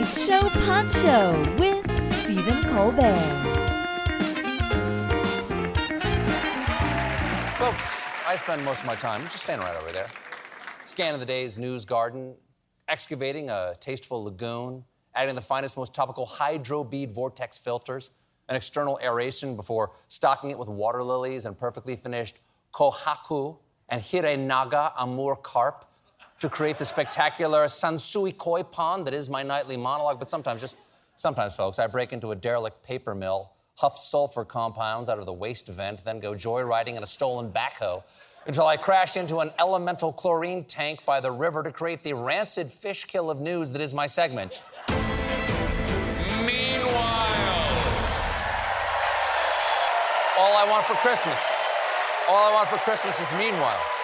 Late Show Pod Show with Stephen Colbert. Folks, I spend most of my time just standing right over there, scanning the day's news garden, excavating a tasteful lagoon, adding the finest, most topical hydro bead vortex filters, an external aeration before stocking it with water lilies and perfectly finished kohaku and hirenaga amur carp to create the spectacular sansui koi pond that is my nightly monologue. But sometimes, just sometimes, folks, I break into a derelict paper mill, huff sulfur compounds out of the waste vent, then go joyriding in a stolen backhoe until I crash into an elemental chlorine tank by the river to create the rancid fish kill of news that is my segment. Meanwhile, all I want for Christmas. All I want for Christmas is meanwhile.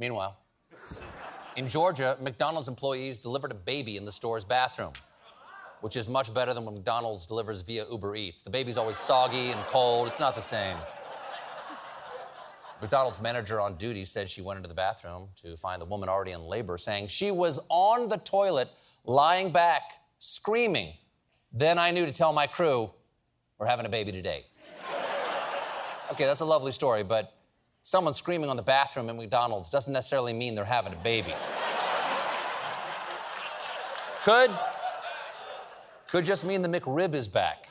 Meanwhile, in Georgia, McDonald's employees delivered a baby in the store's bathroom, which is much better than when McDonald's delivers via Uber Eats. The baby's always soggy and cold, it's not the same. McDonald's manager on duty said she went into the bathroom to find the woman already in labor, saying she was on the toilet, lying back, screaming. Then I knew to tell my crew, we're having a baby today. okay, that's a lovely story, but someone screaming on the bathroom at McDonald's doesn't necessarily mean they're having a baby. could, could just mean the McRib is back.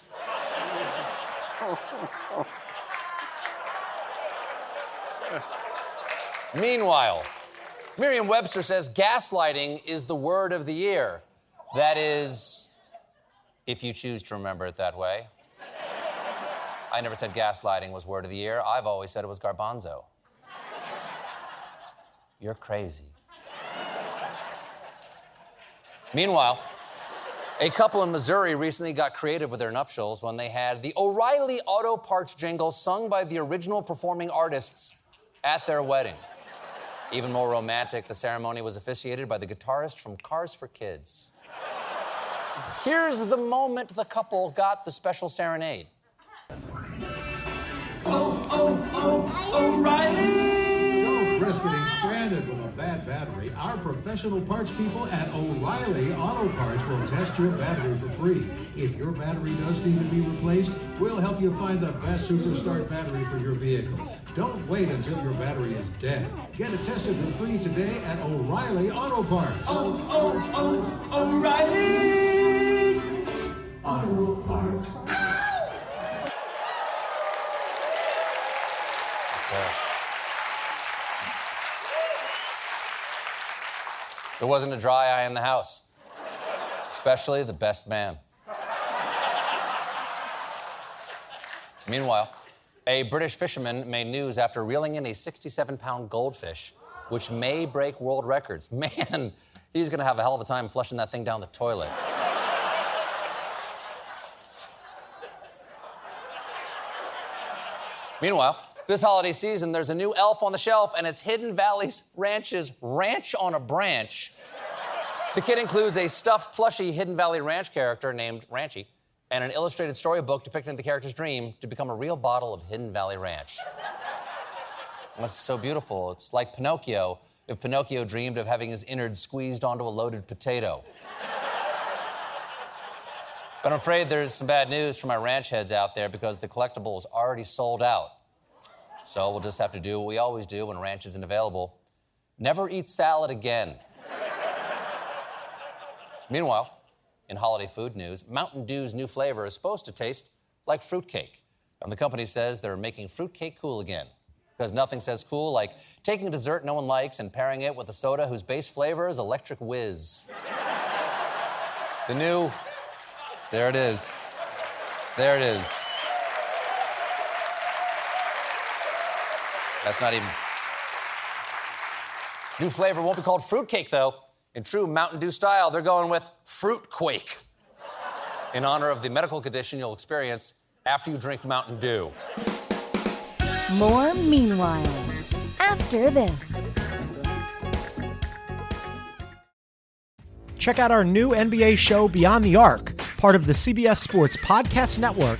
Meanwhile, Merriam Webster says gaslighting is the word of the year. That is, if you choose to remember it that way. I never said gaslighting was word of the year. I've always said it was garbanzo. You're crazy. Meanwhile, a couple in Missouri recently got creative with their nuptials when they had the O'Reilly Auto Parts jingle sung by the original performing artists at their wedding. Even more romantic, the ceremony was officiated by the guitarist from Kars4Kids. Here's the moment the couple got the special serenade. Don't risk getting stranded with a bad battery. Our professional parts people at O'Reilly Auto Parts will test your battery for free. If your battery does need to be replaced, we'll help you find the best superstart battery for your vehicle. Don't wait until your battery is dead. Get it tested for free today at O'Reilly Auto Parts. Oh, oh, oh, O'Reilly wasn't a dry eye in the house, especially the best man. Meanwhile, a British fisherman made news after reeling in a 67 pound goldfish, which may break world records. Man, he's gonna have a hell of a time flushing that thing down the toilet. Meanwhile, this holiday season, there's a new elf on the shelf, and it's Hidden Valley Ranch's Ranch on a Branch. The kit includes a stuffed, plushy Hidden Valley Ranch character named Ranchy and an illustrated storybook depicting the character's dream to become a real bottle of Hidden Valley Ranch. It's so beautiful. It's like Pinocchio if Pinocchio dreamed of having his innards squeezed onto a loaded potato. But I'm afraid there's some bad news for my ranch heads out there because the collectible is already sold out. So we'll just have to do what we always do when ranch isn't available never eat salad again. Meanwhile, in holiday food news, Mountain Dew's new flavor is supposed to taste like fruitcake. And the company says they're making fruitcake cool again. Because nothing says cool like taking a dessert no one likes and pairing it with a soda whose base flavor is electric whiz. the new, there it is. There it is. That's not even. New flavor won't be called fruitcake, though. In true Mountain Dew style, they're going with fruit quake in honor of the medical condition you'll experience after you drink Mountain Dew. More meanwhile. After this. Check out our new NBA show, Beyond the Arc, part of the CBS Sports Podcast Network,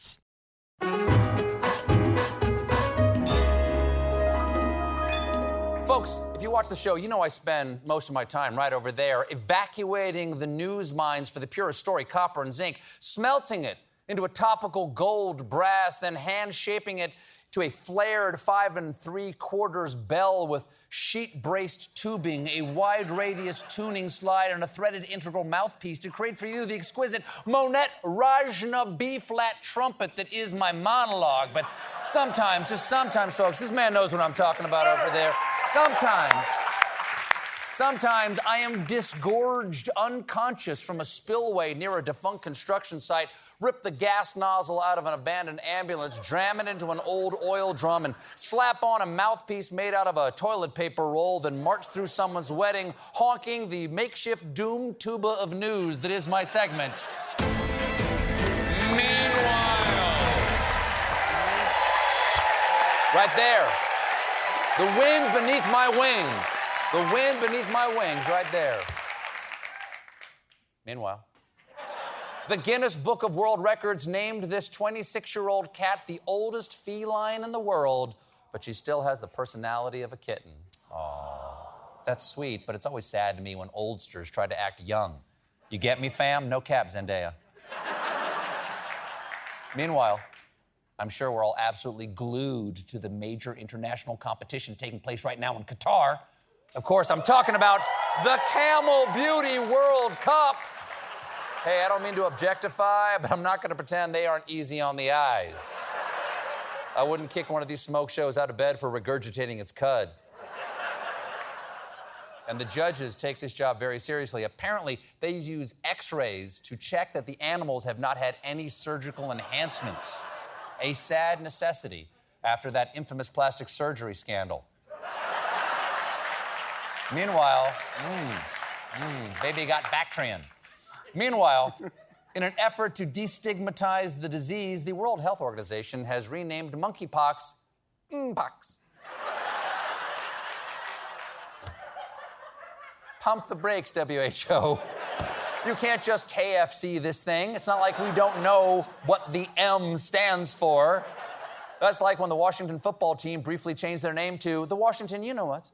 If you watch the show, you know I spend most of my time right over there evacuating the news mines for the purest story, copper and zinc, smelting it into a topical gold brass, then hand shaping it to a flared five and three quarters bell with sheet braced tubing, a wide radius tuning slide, and a threaded integral mouthpiece to create for you the exquisite Monette Rajna B flat trumpet that is my monologue. But sometimes, just sometimes, folks, this man knows what I'm talking about over there. Sometimes. Sometimes I am disgorged unconscious from a spillway near a defunct construction site, rip the gas nozzle out of an abandoned ambulance, jam it into an old oil drum, and slap on a mouthpiece made out of a toilet paper roll, then march through someone's wedding, honking the makeshift doom tuba of news that is my segment. Meanwhile, right there, the wind beneath my wings. The wind beneath my wings, right there. Meanwhile, the Guinness Book of World Records named this 26 year old cat the oldest feline in the world, but she still has the personality of a kitten. Aww. That's sweet, but it's always sad to me when oldsters try to act young. You get me, fam? No cap, Zendaya. Meanwhile, I'm sure we're all absolutely glued to the major international competition taking place right now in Qatar. Of course, I'm talking about the Camel Beauty World Cup. Hey, I don't mean to objectify, but I'm not going to pretend they aren't easy on the eyes. I wouldn't kick one of these smoke shows out of bed for regurgitating its cud. And the judges take this job very seriously. Apparently, they use x rays to check that the animals have not had any surgical enhancements. A sad necessity after that infamous plastic surgery scandal. Meanwhile, mm, mm, baby got Bactrian. Meanwhile, in an effort to destigmatize the disease, the World Health Organization has renamed monkeypox mpox. Pump the brakes, WHO. You can't just KFC this thing. It's not like we don't know what the M stands for. That's like when the Washington football team briefly changed their name to the Washington You Know What's.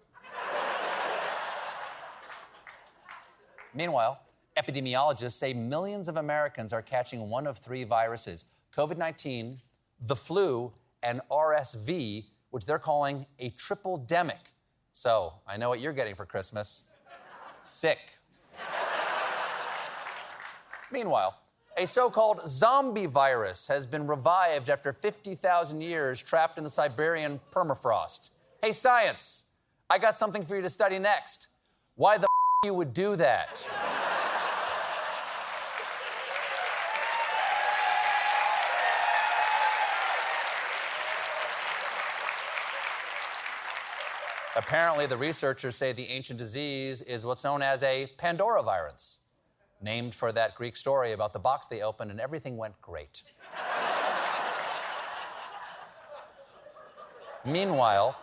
Meanwhile, epidemiologists say millions of Americans are catching one of three viruses COVID 19, the flu, and RSV, which they're calling a triple demic. So, I know what you're getting for Christmas sick. Meanwhile, a so called zombie virus has been revived after 50,000 years trapped in the Siberian permafrost. Hey, science, I got something for you to study next. Why the f- you would do that? Apparently, the researchers say the ancient disease is what's known as a Pandora virus, named for that Greek story about the box they opened and everything went great. Meanwhile,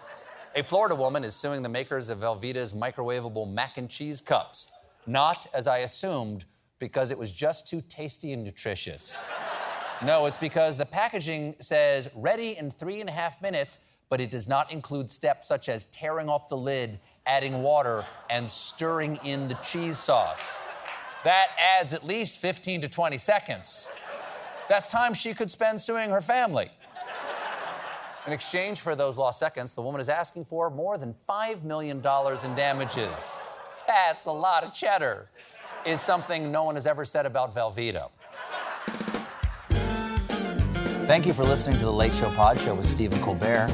a Florida woman is suing the makers of Velveeta's microwavable mac and cheese cups. Not, as I assumed, because it was just too tasty and nutritious. No, it's because the packaging says ready in three and a half minutes, but it does not include steps such as tearing off the lid, adding water, and stirring in the cheese sauce. That adds at least 15 to 20 seconds. That's time she could spend suing her family. In exchange for those lost seconds, the woman is asking for more than $5 million in damages. That's a lot of cheddar. is something no one has ever said about Velveeta. Thank you for listening to the Late Show Pod Show with Stephen Colbert.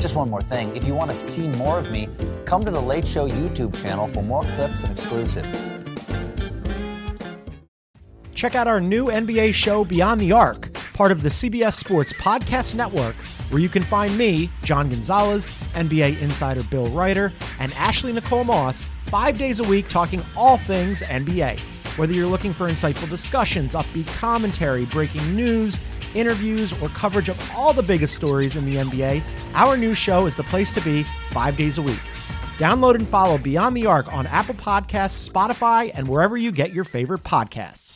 Just one more thing. If you want to see more of me, come to the Late Show YouTube channel for more clips and exclusives. Check out our new NBA show, Beyond the Arc, part of the CBS Sports Podcast Network, where you can find me, John Gonzalez, NBA insider Bill Reiter, and Ashley Nicole Moss five days a week talking all things NBA. Whether you're looking for insightful discussions, upbeat commentary, breaking news, interviews, or coverage of all the biggest stories in the NBA, our new show is the place to be five days a week. Download and follow Beyond the Arc on Apple Podcasts, Spotify, and wherever you get your favorite podcasts.